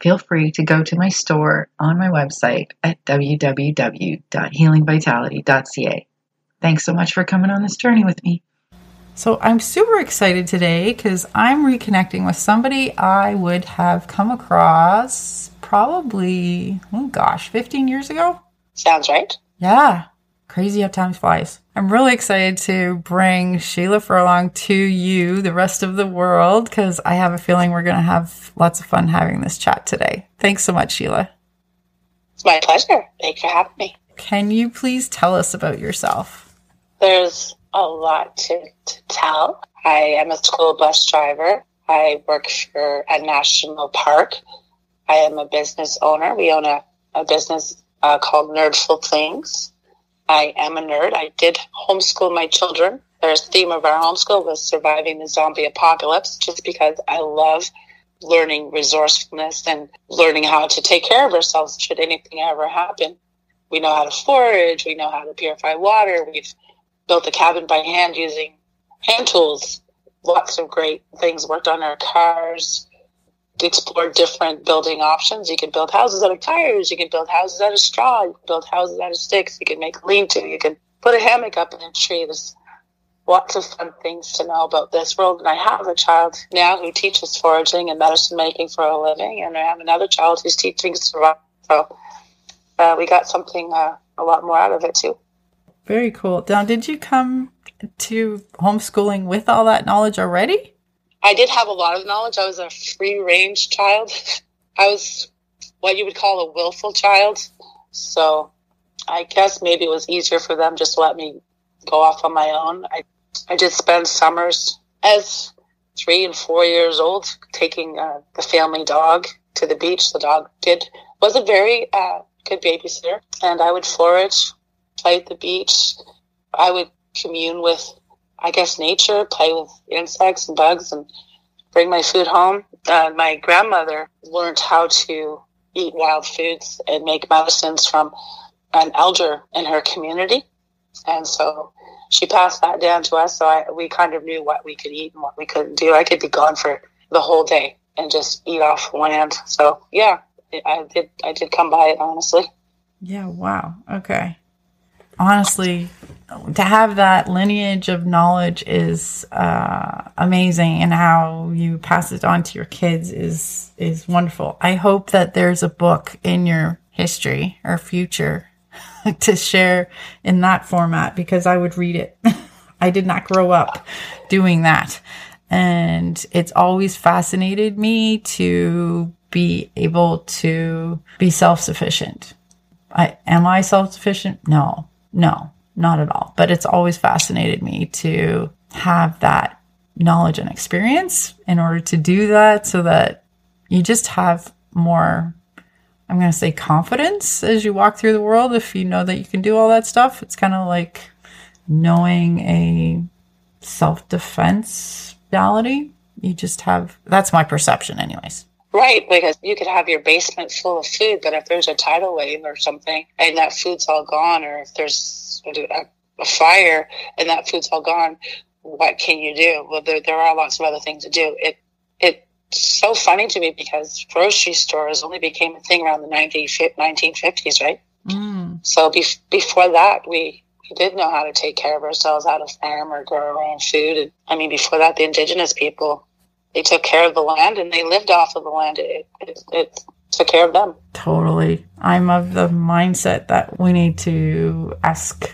feel free to go to my store on my website at www.healingvitality.ca. Thanks so much for coming on this journey with me. So, I'm super excited today because I'm reconnecting with somebody I would have come across probably, oh gosh, 15 years ago. Sounds right. Yeah. Crazy how time flies. I'm really excited to bring Sheila Furlong to you, the rest of the world, because I have a feeling we're going to have lots of fun having this chat today. Thanks so much, Sheila. It's my pleasure. Thanks for having me. Can you please tell us about yourself? There's a lot to, to tell. I am a school bus driver. I work for a national park. I am a business owner. We own a, a business uh, called Nerdful Things. I am a nerd. I did homeschool my children. Their theme of our homeschool was surviving the zombie apocalypse, just because I love learning resourcefulness and learning how to take care of ourselves should anything ever happen. We know how to forage. We know how to purify water. We've built a cabin by hand using hand tools. Lots of great things worked on our cars explore different building options. You can build houses out of tires. You can build houses out of straw. You can build houses out of sticks. You can make lean-to. You can put a hammock up in a tree. There's lots of fun things to know about this world. And I have a child now who teaches foraging and medicine making for a living, and I have another child who's teaching survival. So uh, we got something uh, a lot more out of it too. Very cool. Now, did you come to homeschooling with all that knowledge already? I did have a lot of knowledge. I was a free range child. I was what you would call a willful child. So I guess maybe it was easier for them just to let me go off on my own. I, I did spend summers as three and four years old taking uh, the family dog to the beach. The dog did was a very uh, good babysitter, and I would forage, play at the beach. I would commune with I guess, nature, play with insects and bugs, and bring my food home. Uh, my grandmother learned how to eat wild foods and make medicines from an elder in her community. And so she passed that down to us. So I, we kind of knew what we could eat and what we couldn't do. I could be gone for the whole day and just eat off land. So yeah, I did, I did come by it honestly. Yeah. Wow. Okay honestly, to have that lineage of knowledge is uh, amazing, and how you pass it on to your kids is is wonderful. I hope that there's a book in your history or future to share in that format because I would read it. I did not grow up doing that. And it's always fascinated me to be able to be self sufficient. I, am I self sufficient? No. No, not at all. But it's always fascinated me to have that knowledge and experience in order to do that so that you just have more I'm going to say confidence as you walk through the world if you know that you can do all that stuff. It's kind of like knowing a self defense reality. You just have that's my perception, anyways. Right, because you could have your basement full of food, but if there's a tidal wave or something and that food's all gone, or if there's a, a fire and that food's all gone, what can you do? Well, there, there are lots of other things to do. It it's so funny to me because grocery stores only became a thing around the 19, 1950s, right? Mm. So be, before that, we we did know how to take care of ourselves, how to farm or grow our own food. And I mean, before that, the indigenous people they took care of the land and they lived off of the land. It, it, it took care of them. Totally. I'm of the mindset that we need to ask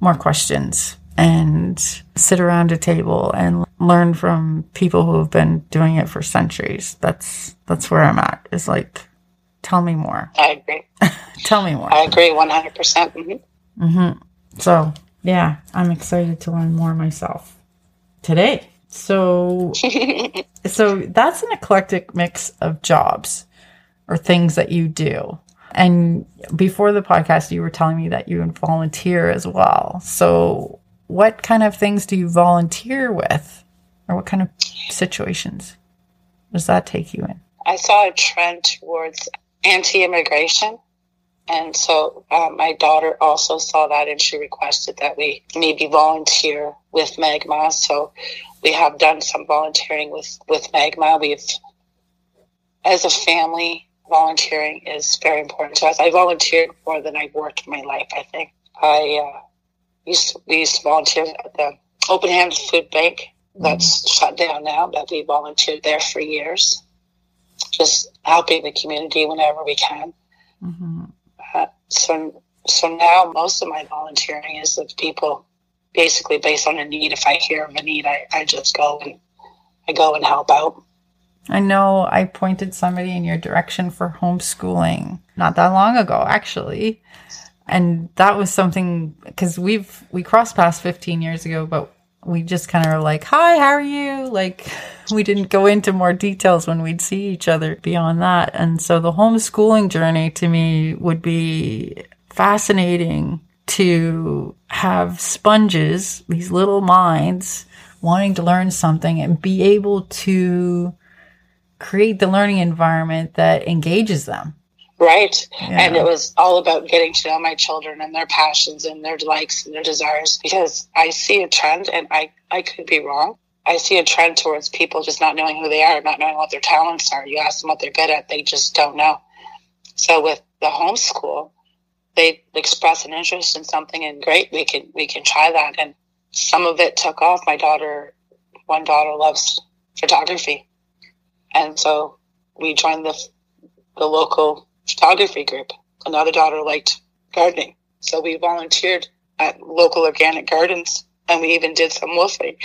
more questions and sit around a table and learn from people who have been doing it for centuries. That's that's where I'm at. Is like tell me more. I agree. tell me more. I agree 100%. mm-hmm. So, yeah, I'm excited to learn more myself today. So, so that's an eclectic mix of jobs or things that you do. And before the podcast, you were telling me that you volunteer as well. So, what kind of things do you volunteer with, or what kind of situations does that take you in? I saw a trend towards anti-immigration, and so uh, my daughter also saw that, and she requested that we maybe volunteer with Magma. So we have done some volunteering with with Magma. We've, as a family, volunteering is very important to us. I volunteered more than I've worked in my life. I think I uh, used to, we used to volunteer at the Open Hands Food Bank. That's shut down now, but we volunteered there for years, just helping the community whenever we can. Mm-hmm. So, so now most of my volunteering is with people, basically based on a need. If I hear of a need, I, I just go and I go and help out. I know I pointed somebody in your direction for homeschooling not that long ago, actually. And that was something because we've, we crossed paths 15 years ago, but we just kind of like, hi, how are you? Like, we didn't go into more details when we'd see each other beyond that. And so the homeschooling journey to me would be fascinating to have sponges, these little minds wanting to learn something and be able to create the learning environment that engages them. Right. Yeah. And it was all about getting to know my children and their passions and their likes and their desires because I see a trend and I, I could be wrong. I see a trend towards people just not knowing who they are, not knowing what their talents are. You ask them what they're good at, they just don't know. So with the homeschool, they express an interest in something and great, we can we can try that. And some of it took off. My daughter one daughter loves photography and so we joined the, the local photography group. Another daughter liked gardening. So we volunteered at local organic gardens and we even did some WWOOFing.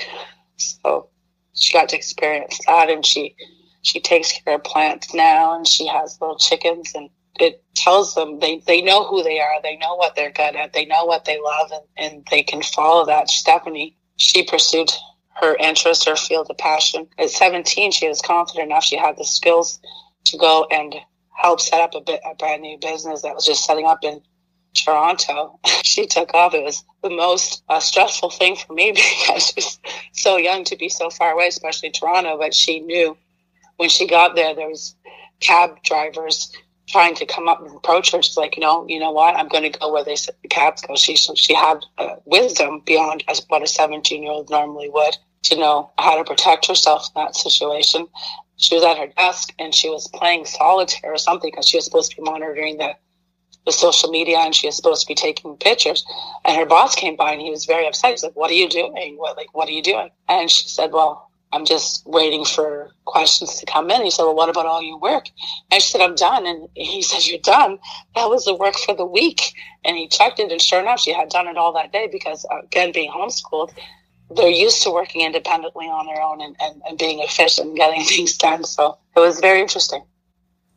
So she got to experience that and she she takes care of plants now and she has little chickens and it tells them they, they know who they are, they know what they're good at, they know what they love and, and they can follow that. Stephanie, she pursued her interest, her field of passion. At 17, she was confident enough. She had the skills to go and help set up a, bit, a brand new business that was just setting up in Toronto. she took off. It was the most uh, stressful thing for me because she's so young to be so far away, especially Toronto. But she knew when she got there, there was cab drivers trying to come up and approach her. She's like, you know, you know what? I'm going to go where they said the cabs go. She she had uh, wisdom beyond as what a 17 year old normally would to know how to protect herself in that situation. She was at her desk and she was playing solitaire or something because she was supposed to be monitoring the the social media and she was supposed to be taking pictures. And her boss came by and he was very upset. He's like, "What are you doing? What like what are you doing?" And she said, "Well, I'm just waiting for questions to come in. He said, Well, what about all your work? And she said, I'm done. And he said, You're done. That was the work for the week. And he checked it. And sure enough, she had done it all that day because, again, being homeschooled, they're used to working independently on their own and, and, and being efficient and getting things done. So it was very interesting.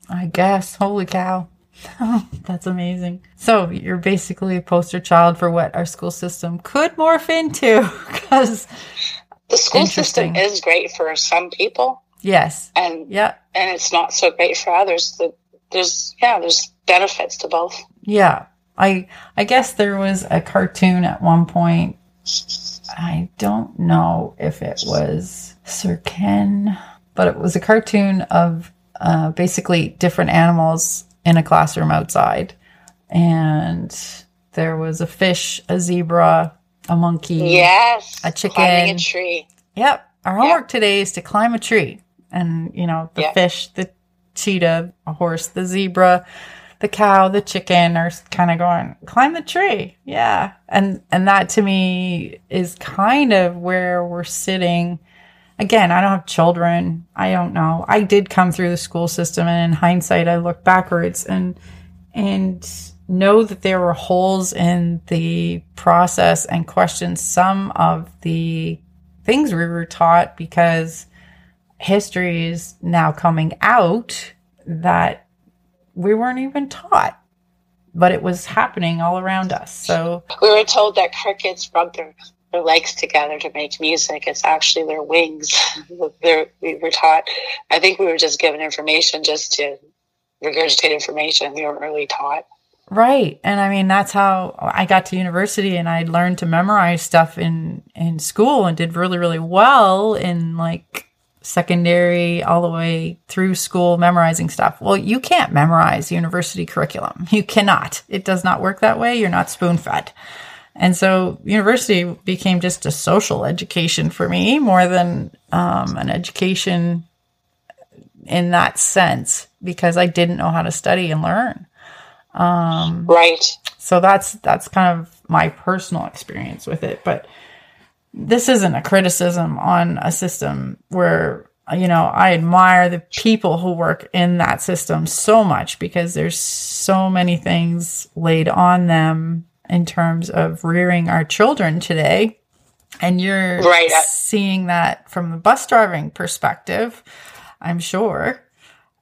I guess. Holy cow. That's amazing. So you're basically a poster child for what our school system could morph into because the school system is great for some people. Yes. And yeah. And it's not so great for others. The, There's yeah, there's benefits to both. Yeah. I I guess there was a cartoon at one point. I don't know if it was Sir Ken, but it was a cartoon of uh, basically different animals in a classroom outside. And there was a fish, a zebra, a monkey, yes, a chicken, climbing a tree. Yep. Our homework yep. today is to climb a tree, and you know the yep. fish, the cheetah, a horse, the zebra, the cow, the chicken are kind of going climb the tree. Yeah, and and that to me is kind of where we're sitting again, I don't have children. I don't know. I did come through the school system and in hindsight I look backwards and and know that there were holes in the process and question some of the things we were taught because history is now coming out that we weren't even taught but it was happening all around us so we were told that crickets rub their, their legs together to make music it's actually their wings They're, we were taught i think we were just given information just to regurgitate information we weren't really taught Right. And I mean, that's how I got to university and I learned to memorize stuff in, in school and did really, really well in like secondary all the way through school memorizing stuff. Well, you can't memorize university curriculum. You cannot. It does not work that way. You're not spoon fed. And so university became just a social education for me more than um, an education in that sense because I didn't know how to study and learn. Um, right. So that's that's kind of my personal experience with it, but this isn't a criticism on a system where you know I admire the people who work in that system so much because there's so many things laid on them in terms of rearing our children today and you're right. seeing that from the bus driving perspective i'm sure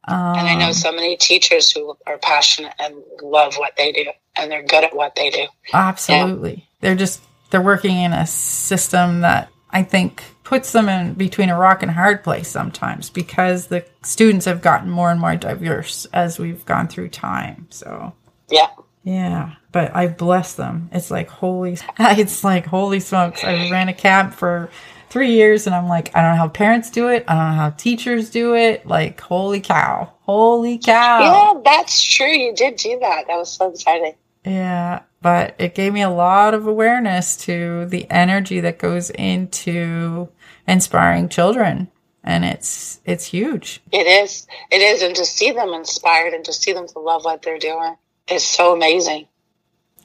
um, and I know so many teachers who are passionate and love what they do, and they're good at what they do. Absolutely, yeah. they're just they're working in a system that I think puts them in between a rock and a hard place sometimes because the students have gotten more and more diverse as we've gone through time. So yeah, yeah. But I bless them. It's like holy, it's like holy smokes. I ran a camp for three years and I'm like, I don't know how parents do it. I don't know how teachers do it. Like, holy cow. Holy cow. Yeah, that's true. You did do that. That was so exciting. Yeah. But it gave me a lot of awareness to the energy that goes into inspiring children. And it's it's huge. It is. It is. And to see them inspired and to see them to love what they're doing is so amazing.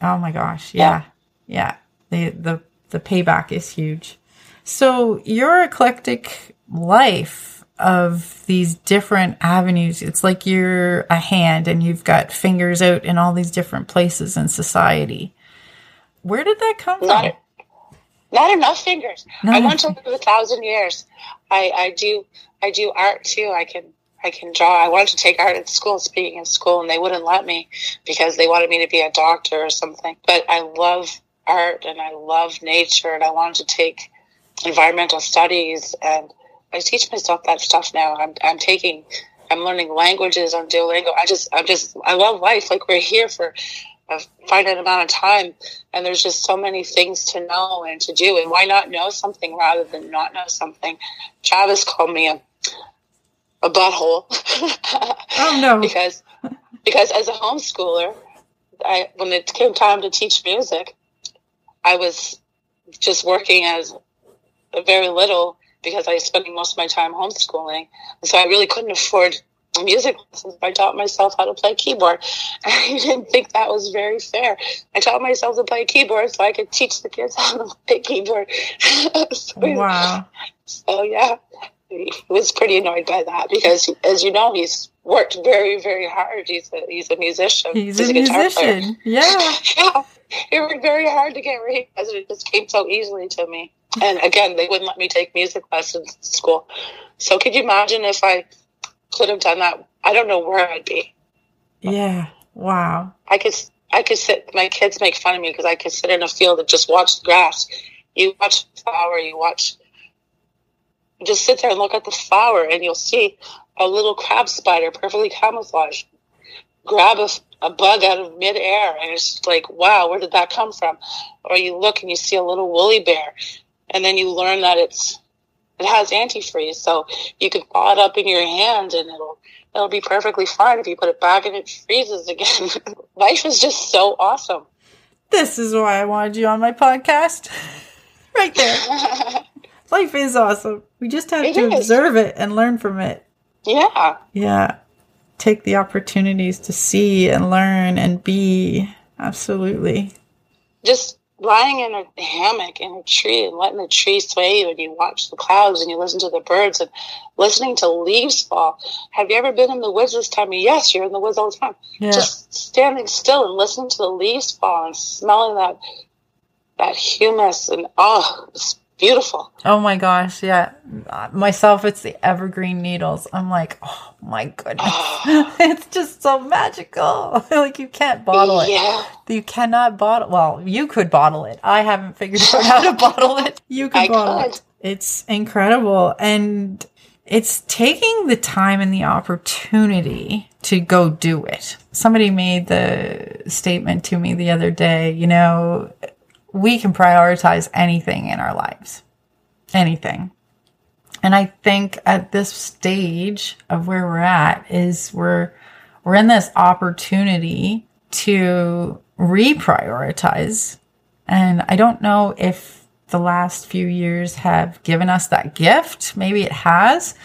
Oh my gosh. Yeah. Yeah. yeah. The the the payback is huge. So your eclectic life of these different avenues, it's like you're a hand and you've got fingers out in all these different places in society. Where did that come not, from? Not enough fingers. Not I want to live a thousand years. I, I do I do art too. I can I can draw. I wanted to take art at school, speaking at school, and they wouldn't let me because they wanted me to be a doctor or something. But I love art and I love nature, and I wanted to take environmental studies, and I teach myself that stuff now. I'm I'm taking, I'm learning languages on Duolingo. I just I'm just I love life. Like we're here for a finite amount of time, and there's just so many things to know and to do. And why not know something rather than not know something? Travis called me a a butthole. oh no! because because as a homeschooler, I when it came time to teach music, I was just working as very little because I was spending most of my time homeschooling. And so I really couldn't afford music lessons. I taught myself how to play keyboard. I didn't think that was very fair. I taught myself to play keyboard so I could teach the kids how to play keyboard. so, wow. So yeah, he was pretty annoyed by that because, as you know, he's worked very, very hard. He's a, he's a musician. He's, he's a, a musician. Yeah. yeah. It worked very hard to get where he was. It just came so easily to me. And again, they wouldn't let me take music lessons in school. So could you imagine if I could have done that? I don't know where I'd be. Yeah. Wow. I could I could sit. My kids make fun of me because I could sit in a field and just watch the grass. You watch the flower. You watch. Just sit there and look at the flower, and you'll see a little crab spider, perfectly camouflaged, grab a, a bug out of midair, and it's like, wow, where did that come from? Or you look and you see a little woolly bear, and then you learn that it's it has antifreeze, so you can thaw it up in your hand, and it'll it'll be perfectly fine if you put it back and it freezes again. Life is just so awesome. This is why I wanted you on my podcast. right there. Life is awesome. We just have it to is. observe it and learn from it. Yeah. Yeah. Take the opportunities to see and learn and be. Absolutely. Just lying in a hammock in a tree and letting the tree sway you and you watch the clouds and you listen to the birds and listening to leaves fall. Have you ever been in the woods this time? Yes, you're in the woods all the time. Yeah. Just standing still and listening to the leaves fall and smelling that that humus and oh, it's beautiful. Oh my gosh, yeah. Myself, it's the evergreen needles. I'm like, oh my goodness, it's just so magical. like you can't bottle it. Yeah. You cannot bottle. Well, you could bottle it. I haven't figured out how to bottle it. You could I bottle could. it. It's incredible, and it's taking the time and the opportunity to go do it. Somebody made the statement to me the other day, you know, we can prioritize anything in our lives. Anything. And I think at this stage of where we're at is we're we're in this opportunity to reprioritize. And I don't know if the last few years have given us that gift. Maybe it has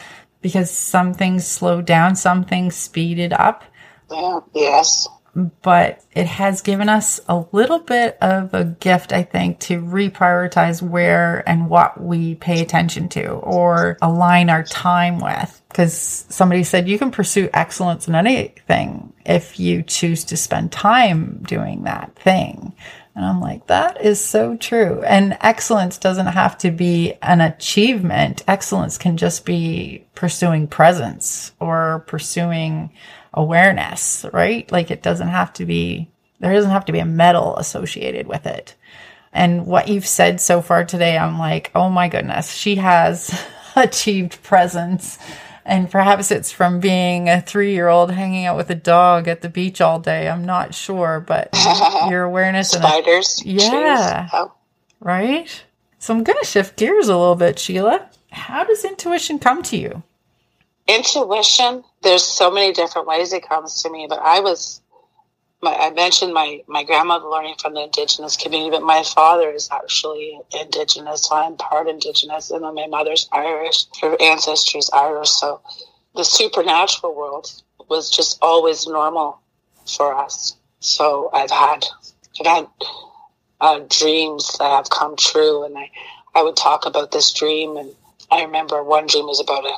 because some things slowed down, some things speeded up. Yeah, yes but it has given us a little bit of a gift, I think, to reprioritize where and what we pay attention to or align our time with. Because somebody said you can pursue excellence in anything if you choose to spend time doing that thing. And I'm like, that is so true. And excellence doesn't have to be an achievement. Excellence can just be pursuing presence or pursuing awareness, right? Like it doesn't have to be, there doesn't have to be a medal associated with it. And what you've said so far today, I'm like, oh my goodness, she has achieved presence. And perhaps it's from being a three year old hanging out with a dog at the beach all day. I'm not sure, but your awareness spiders, and a, yeah, oh. right. So I'm going to shift gears a little bit, Sheila. How does intuition come to you? Intuition there's so many different ways it comes to me but i was my, i mentioned my my grandmother learning from the indigenous community but my father is actually indigenous so i'm part indigenous and then my mother's irish her ancestry is irish so the supernatural world was just always normal for us. So i've had i've had uh, dreams that have come true and i i would talk about this dream and i remember one dream was about a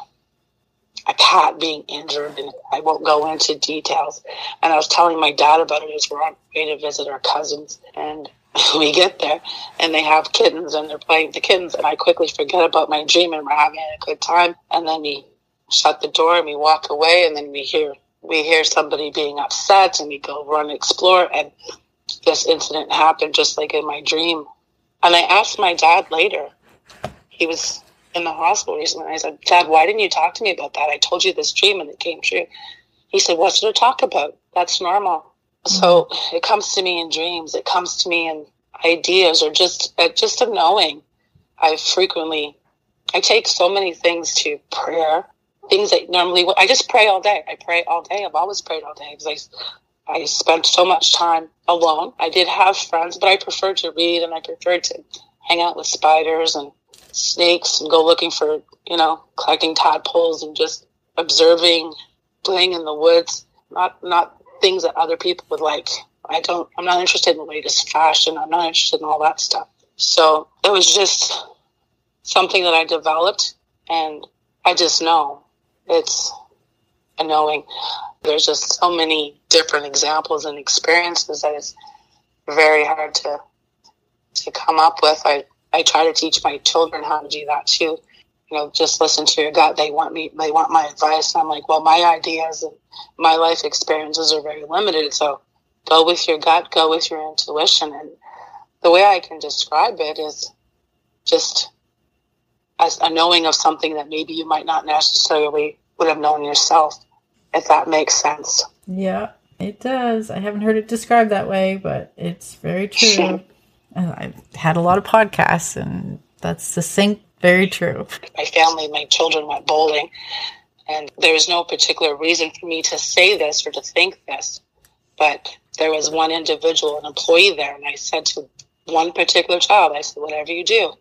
a cat being injured, and I won't go into details. And I was telling my dad about it as we're on way to visit our cousins, and we get there, and they have kittens, and they're playing with the kittens, and I quickly forget about my dream, and we're having a good time, and then we shut the door and we walk away, and then we hear we hear somebody being upset, and we go run explore, and this incident happened just like in my dream. And I asked my dad later. He was in the hospital recently. I said, Dad, why didn't you talk to me about that? I told you this dream and it came true. He said, What's to talk about? That's normal. Mm-hmm. So it comes to me in dreams. It comes to me in ideas or just uh, just a knowing. I frequently, I take so many things to prayer. Things that normally, I just pray all day. I pray all day. I've always prayed all day because I, I spent so much time alone. I did have friends, but I preferred to read and I preferred to hang out with spiders and snakes and go looking for, you know, collecting tadpoles and just observing, playing in the woods. Not not things that other people would like. I don't. I'm not interested in the latest fashion. I'm not interested in all that stuff. So it was just something that I developed, and I just know it's a knowing. There's just so many different examples and experiences that it's very hard to to come up with. I I try to teach my children how to do that too. You know, just listen to your gut. They want me, they want my advice. And I'm like, well, my ideas and my life experiences are very limited. So go with your gut, go with your intuition. And the way I can describe it is just as a knowing of something that maybe you might not necessarily would have known yourself, if that makes sense. Yeah, it does. I haven't heard it described that way, but it's very true. I've had a lot of podcasts, and that's succinct, very true. My family, my children went bowling, and there was no particular reason for me to say this or to think this, but there was one individual, an employee there, and I said to one particular child, I said, whatever you do,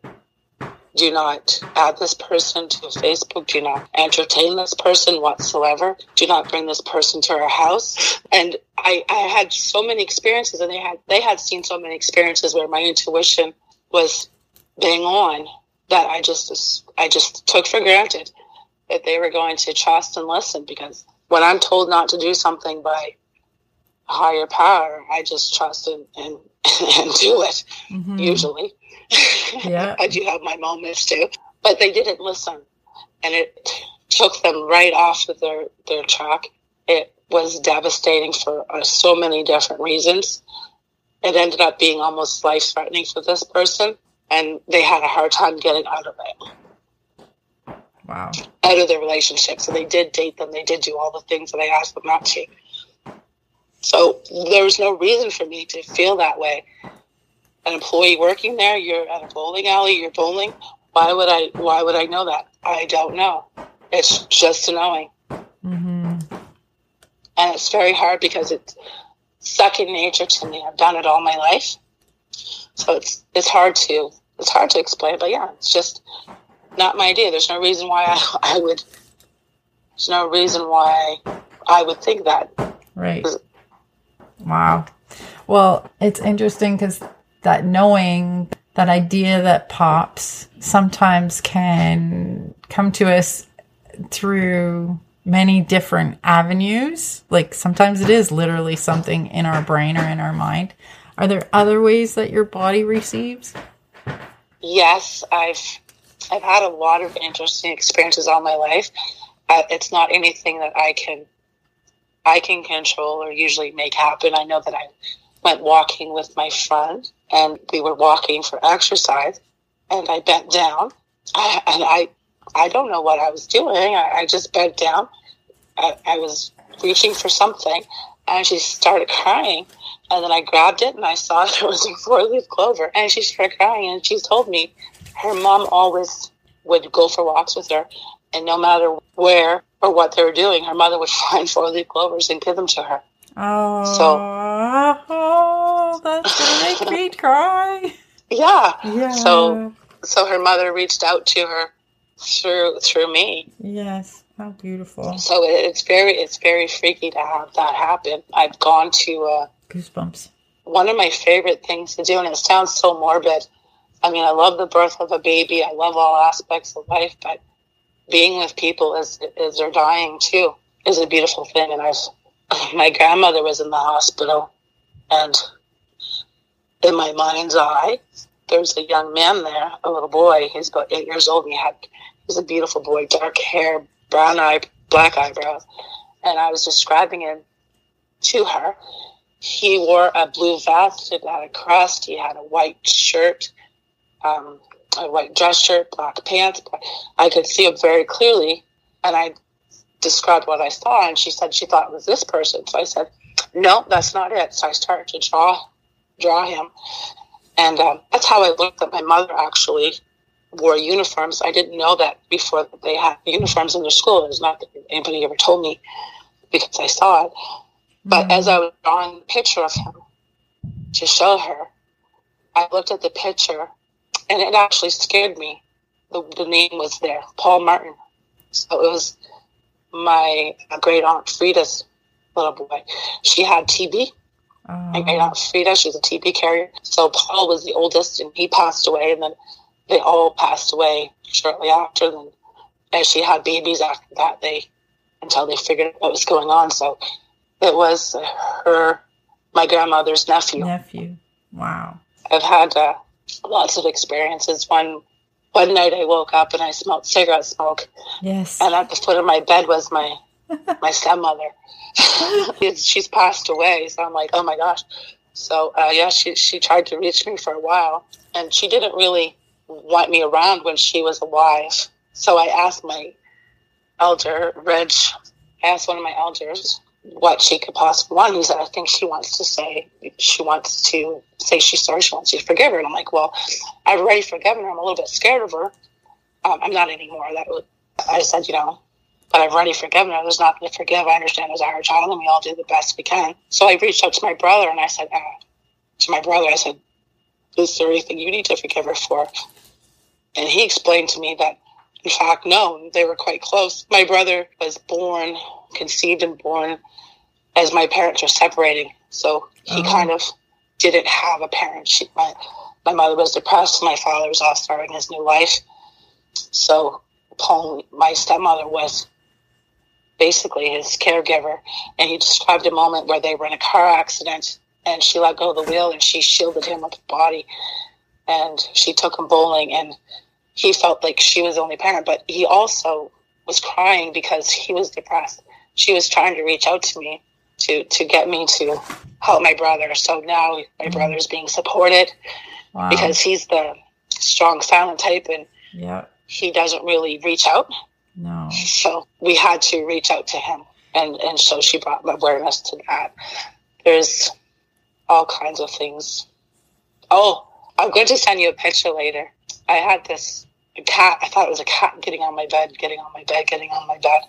Do not add this person to Facebook. Do not entertain this person whatsoever. Do not bring this person to our house. And I, I had so many experiences, and they had they had seen so many experiences where my intuition was bang on that I just I just took for granted that they were going to trust and listen because when I'm told not to do something by a higher power, I just trust and and, and do it mm-hmm. usually. Yeah. I do have my moments too. But they didn't listen. And it took them right off of their, their track. It was devastating for uh, so many different reasons. It ended up being almost life threatening for this person. And they had a hard time getting out of it. Wow. Out of their relationship. So they did date them. They did do all the things that I asked them not to. So there was no reason for me to feel that way an employee working there, you're at a bowling alley, you're bowling. Why would I? Why would I know that? I don't know. It's just a knowing, mm-hmm. and it's very hard because it's second nature to me. I've done it all my life, so it's it's hard to it's hard to explain. But yeah, it's just not my idea. There's no reason why I, I would. There's no reason why I would think that. Right. Wow. Well, it's interesting because that knowing that idea that pops sometimes can come to us through many different avenues. Like sometimes it is literally something in our brain or in our mind. Are there other ways that your body receives? Yes, I've I've had a lot of interesting experiences all my life. Uh, it's not anything that I can I can control or usually make happen. I know that I went walking with my friend and we were walking for exercise and I bent down and I, I don't know what I was doing. I, I just bent down. I, I was reaching for something and she started crying. And then I grabbed it and I saw that it was a four leaf clover. And she started crying and she told me her mom always would go for walks with her. And no matter where or what they were doing, her mother would find four leaf clovers and give them to her. Oh, so oh, that's gonna make me cry. Yeah. Yeah. So, so her mother reached out to her through through me. Yes. How beautiful. So it's very it's very freaky to have that happen. I've gone to uh, goosebumps. One of my favorite things to do, and it sounds so morbid. I mean, I love the birth of a baby. I love all aspects of life, but being with people as as they're dying too is a beautiful thing. And I've my grandmother was in the hospital, and in my mind's eye, there's a young man there, a little boy. He's about eight years old, and he had he's a beautiful boy, dark hair, brown eye, black eyebrows, and I was describing him to her. He wore a blue vest, it had a crest, he had a white shirt, um, a white dress shirt, black pants. I could see him very clearly, and I described what I saw, and she said she thought it was this person. So I said, no, that's not it. So I started to draw, draw him, and um, that's how I learned that my mother actually wore uniforms. I didn't know that before they had uniforms in their school. It was not that anybody ever told me because I saw it. But mm-hmm. as I was drawing the picture of him to show her, I looked at the picture, and it actually scared me. The, the name was there, Paul Martin. So it was my great aunt Frida's little boy. She had TB. Oh. My great aunt Frida, she's a TB carrier. So Paul was the oldest, and he passed away, and then they all passed away shortly after. And as she had babies after that, they until they figured out what was going on. So it was her, my grandmother's nephew. Nephew. Wow. I've had uh, lots of experiences. One one night I woke up and I smelled cigarette smoke. Yes. And at the foot of my bed was my my stepmother. She's passed away, so I'm like, oh my gosh. So uh, yeah, she she tried to reach me for a while, and she didn't really want me around when she was alive. So I asked my elder, Reg, I asked one of my elders what she could possibly want. He said, I think she wants to say, she wants to say she's sorry, she wants you to forgive her. And I'm like, well, I've already forgiven her. I'm a little bit scared of her. Um, I'm not anymore. That would, I said, you know, but I've already forgiven her. There's nothing to forgive. I understand as our child and we all do the best we can. So I reached out to my brother and I said, uh, to my brother, I said, is there anything you need to forgive her for? And he explained to me that, in fact, no, they were quite close. My brother was born, conceived and born as my parents were separating. So he Oh. kind of didn't have a parent. She, my, my mother was depressed. My father was off starting his new life. So Paul, my stepmother was basically his caregiver. And he described a moment where they were in a car accident and she let go of the wheel and she shielded him with the body. And she took him bowling and he felt like she was the only parent, but he also was crying because he was depressed. She was trying to reach out to me to, to get me to help my brother. So now my mm-hmm. brother's being supported Wow. because he's the strong silent type and yeah. he doesn't really reach out. No. So we had to reach out to him. And, and so she brought awareness to that. There's all kinds of things. Oh, I'm going to send you a picture later. I had this cat. I thought it was a cat getting on my bed, getting on my bed, getting on my bed.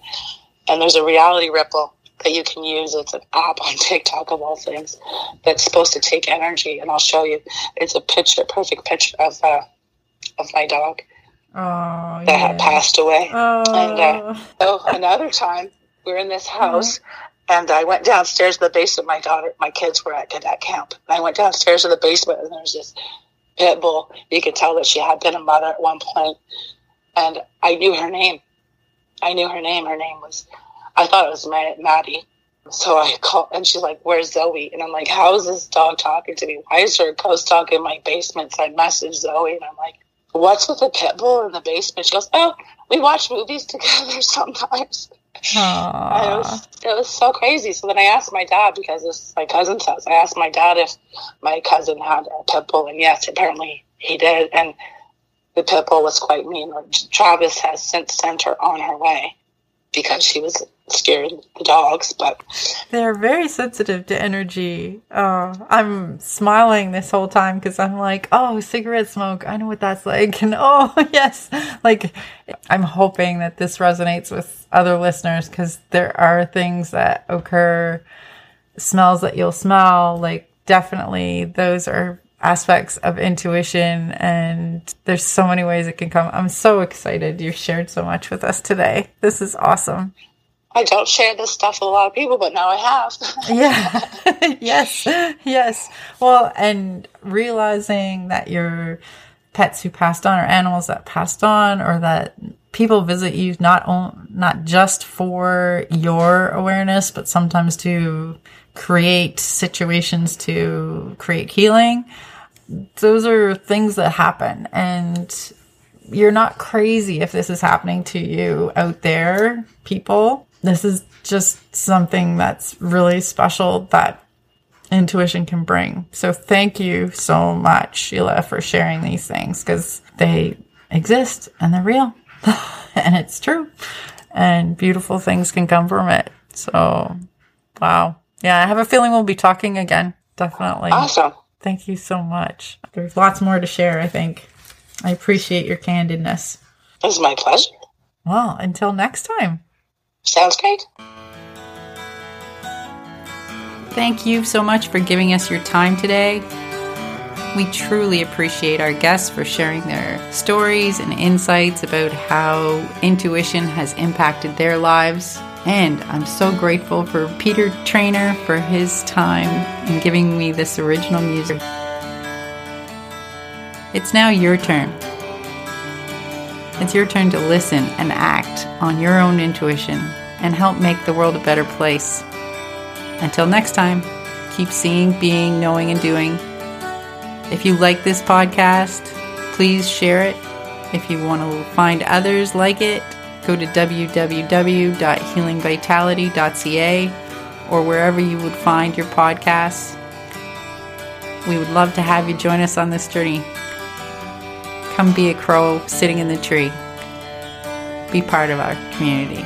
And there's a reality ripple that you can use. It's an app on TikTok of all things that's supposed to take energy. And I'll show you. It's a picture, perfect picture of uh, of my dog Oh, that had passed away. Oh, uh, So another time, we're in this house, and I went downstairs to the basement. My daughter, my kids were at cadet camp. And I went downstairs to the basement, and there's this pit bull. You could tell that she had been a mother at one point, and I knew her name. I knew her name. Her name was, I thought it was Maddie. So I called, and she's like, "Where's Zoe?" And I'm like, "How is this dog talking to me? Why is there a ghost dog in my basement?" So I messaged Zoe, and I'm like, "What's with the pit bull in the basement?" She goes, "Oh, we watch movies together sometimes." And it was it was so crazy. So then I asked my dad because this my cousin's house. I asked my dad if my cousin had a pit bull, and yes, apparently he did. And the pit bull was quite mean. Travis has since sent her on her way because she was scared of the dogs. But They're very sensitive to energy. Oh, I'm smiling this whole time because I'm like, oh, cigarette smoke. I know what that's like. And oh, yes. Like, I'm hoping that this resonates with other listeners because there are things that occur, smells that you'll smell. Like, definitely those are aspects of intuition. And there's so many ways it can come. I'm so excited you shared so much with us today. This is awesome. I don't share this stuff with a lot of people, but now I have. Yeah. yes. Yes. Well, and realizing that your pets who passed on or animals that passed on or that people visit you not on, not just for your awareness, but sometimes to create situations to create healing. Those are things that happen and you're not crazy if this is happening to you out there, people. This is just something that's really special that intuition can bring. So thank you so much, Sheila, for sharing these things because they exist and they're real and it's true and beautiful things can come from it. So, wow. Yeah, I have a feeling we'll be talking again. Definitely. awesome. Thank you so much. There's lots more to share, I think. I appreciate your candidness. It was my pleasure. Well, until next time. Sounds great. Thank you so much for giving us your time today. We truly appreciate our guests for sharing their stories and insights about how intuition has impacted their lives. And I'm so grateful for Peter Trainer for his time in giving me this original music. It's now your turn. It's your turn to listen and act on your own intuition and help make the world a better place. Until next time, keep seeing, being, knowing, and doing. If you like this podcast, please share it. If you want to find others like it, go to www.healingvitality.ca or wherever you would find your podcasts. We would love to have you join us on this journey. Come be a crow sitting in the tree. Be part of our community.